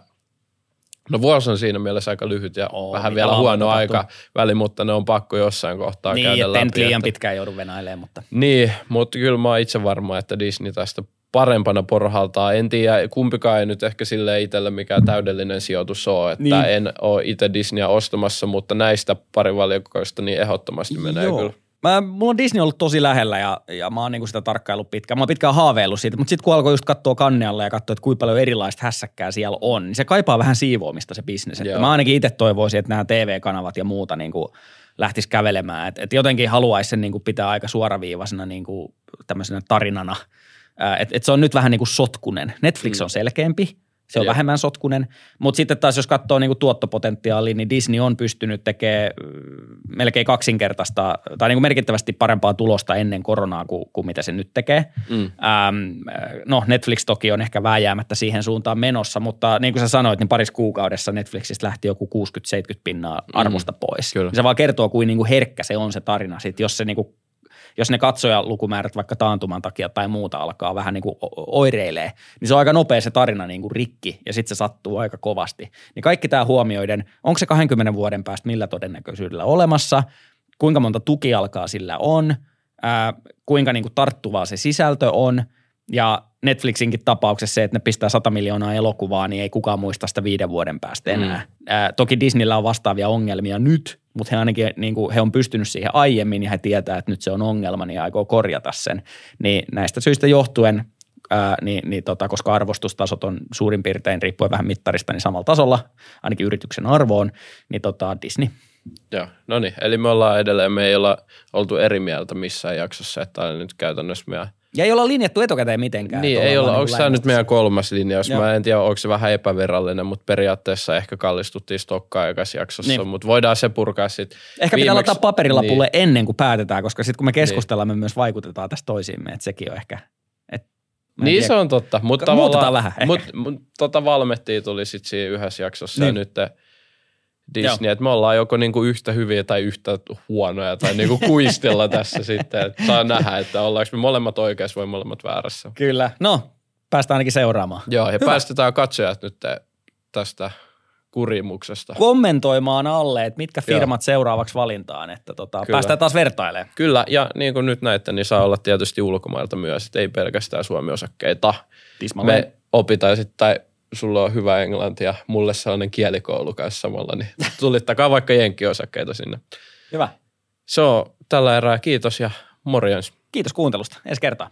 No vuosi on siinä mielessä aika lyhyt ja Oo, vähän vielä huono aika väli, mutta ne on pakko jossain kohtaa niin, käydä läpi. Niin, liian pitkään joudu venailemaan, mutta. Niin, mutta kyllä mä oon itse varma, että Disney tästä parempana porhaltaa. En tiedä, kumpikaan ei nyt ehkä sille itselle mikä täydellinen sijoitus ole, että niin. en ole itse Disneyä ostamassa, mutta näistä pari valikoista niin ehdottomasti menee Joo. kyllä. Mä, mulla on Disney ollut tosi lähellä ja, ja mä oon niinku sitä tarkkaillut pitkään. Mä oon pitkään haaveillut siitä, mutta sitten kun alkoi just katsoa kannealla ja katsoa, että kuinka paljon erilaista hässäkkää siellä on, niin se kaipaa vähän siivoamista se bisnes. Mä ainakin itse toivoisin, että nämä TV-kanavat ja muuta niinku lähtisi kävelemään. Että et jotenkin haluaisi sen niinku pitää aika suoraviivaisena niinku tämmöisenä tarinana – että et se on nyt vähän niin kuin sotkunen. Netflix mm. on selkeämpi, se on Jep. vähemmän sotkunen. Mutta sitten taas jos katsoo niinku tuottopotentiaalia, niin Disney on pystynyt tekemään melkein kaksinkertaista tai niinku merkittävästi parempaa tulosta ennen koronaa kuin, kuin mitä se nyt tekee. Mm. Ähm, no Netflix toki on ehkä vääjäämättä siihen suuntaan menossa, mutta niin kuin sä sanoit, niin parissa kuukaudessa Netflixistä lähti joku 60-70 pinnaa mm. arvosta mm. pois. Kyllä. Se vaan kertoo, kuin niinku herkkä se on se tarina. Sitten jos se niinku jos ne katsojalukumäärät vaikka taantuman takia tai muuta alkaa vähän niin kuin oireilee, niin se on aika nopea se tarina niin kuin rikki ja sitten se sattuu aika kovasti. Niin kaikki tämä huomioiden, onko se 20 vuoden päästä millä todennäköisyydellä olemassa, kuinka monta tukialkaa sillä on, ää, kuinka niin kuin tarttuvaa se sisältö on ja Netflixinkin tapauksessa se, että ne pistää 100 miljoonaa elokuvaa, niin ei kukaan muista sitä viiden vuoden päästä enää. Mm. Ää, toki Disneyllä on vastaavia ongelmia nyt, mutta he ainakin niin kuin, he on pystynyt siihen aiemmin ja he tietää, että nyt se on ongelma, niin aikoo korjata sen. Niin näistä syistä johtuen, ää, niin, niin tota, koska arvostustasot on suurin piirtein riippuen vähän mittarista, niin samalla tasolla, ainakin yrityksen arvoon, niin tota, Disney. Joo, no niin, eli me ollaan edelleen, me ei olla oltu eri mieltä missään jaksossa, että nyt käytännössä meidän – ja ei olla linjattu etukäteen mitenkään. Niin, ei olla. Niin onko tämä nyt meidän kolmas linjaus? Joo. Mä en tiedä, onko se vähän epävirallinen, mutta periaatteessa ehkä kallistuttiin stokkaa aikaisemmin jaksossa, niin. mutta voidaan se purkaa sitten. Ehkä viimeksi. pitää laittaa paperilapulle niin. ennen kuin päätetään, koska sitten kun me keskustellaan, niin. me myös vaikutetaan tästä toisiimme, että sekin on ehkä niin tiedä. se on totta, mutta tavallaan, vähän mut, mut, tota Valmettia tuli sitten siinä yhdessä jaksossa niin. ja nyt Disney, Joo. että me ollaan joko niinku yhtä hyviä tai yhtä huonoja tai niinku (laughs) kuistella tässä sitten. Että saa nähdä, että ollaanko me molemmat oikeassa vai molemmat väärässä. Kyllä. No, päästään ainakin seuraamaan. Joo, ja Hyvä. päästetään katsojat nyt tästä kurimuksesta. Kommentoimaan alle, että mitkä firmat Joo. seuraavaksi valintaan, että tota, päästään taas vertailemaan. Kyllä, ja niin kuin nyt näette, niin saa olla tietysti ulkomailta myös, että ei pelkästään Suomi-osakkeita. Tismalleen. Me opitaan sitten, tai sulla on hyvä englanti ja mulle sellainen kielikoulu kanssa samalla, niin (laughs) tulittakaa vaikka jenkkiosakkeita sinne. Hyvä. Se on tällä erää. Kiitos ja morjens. Kiitos kuuntelusta. Ensi kertaa.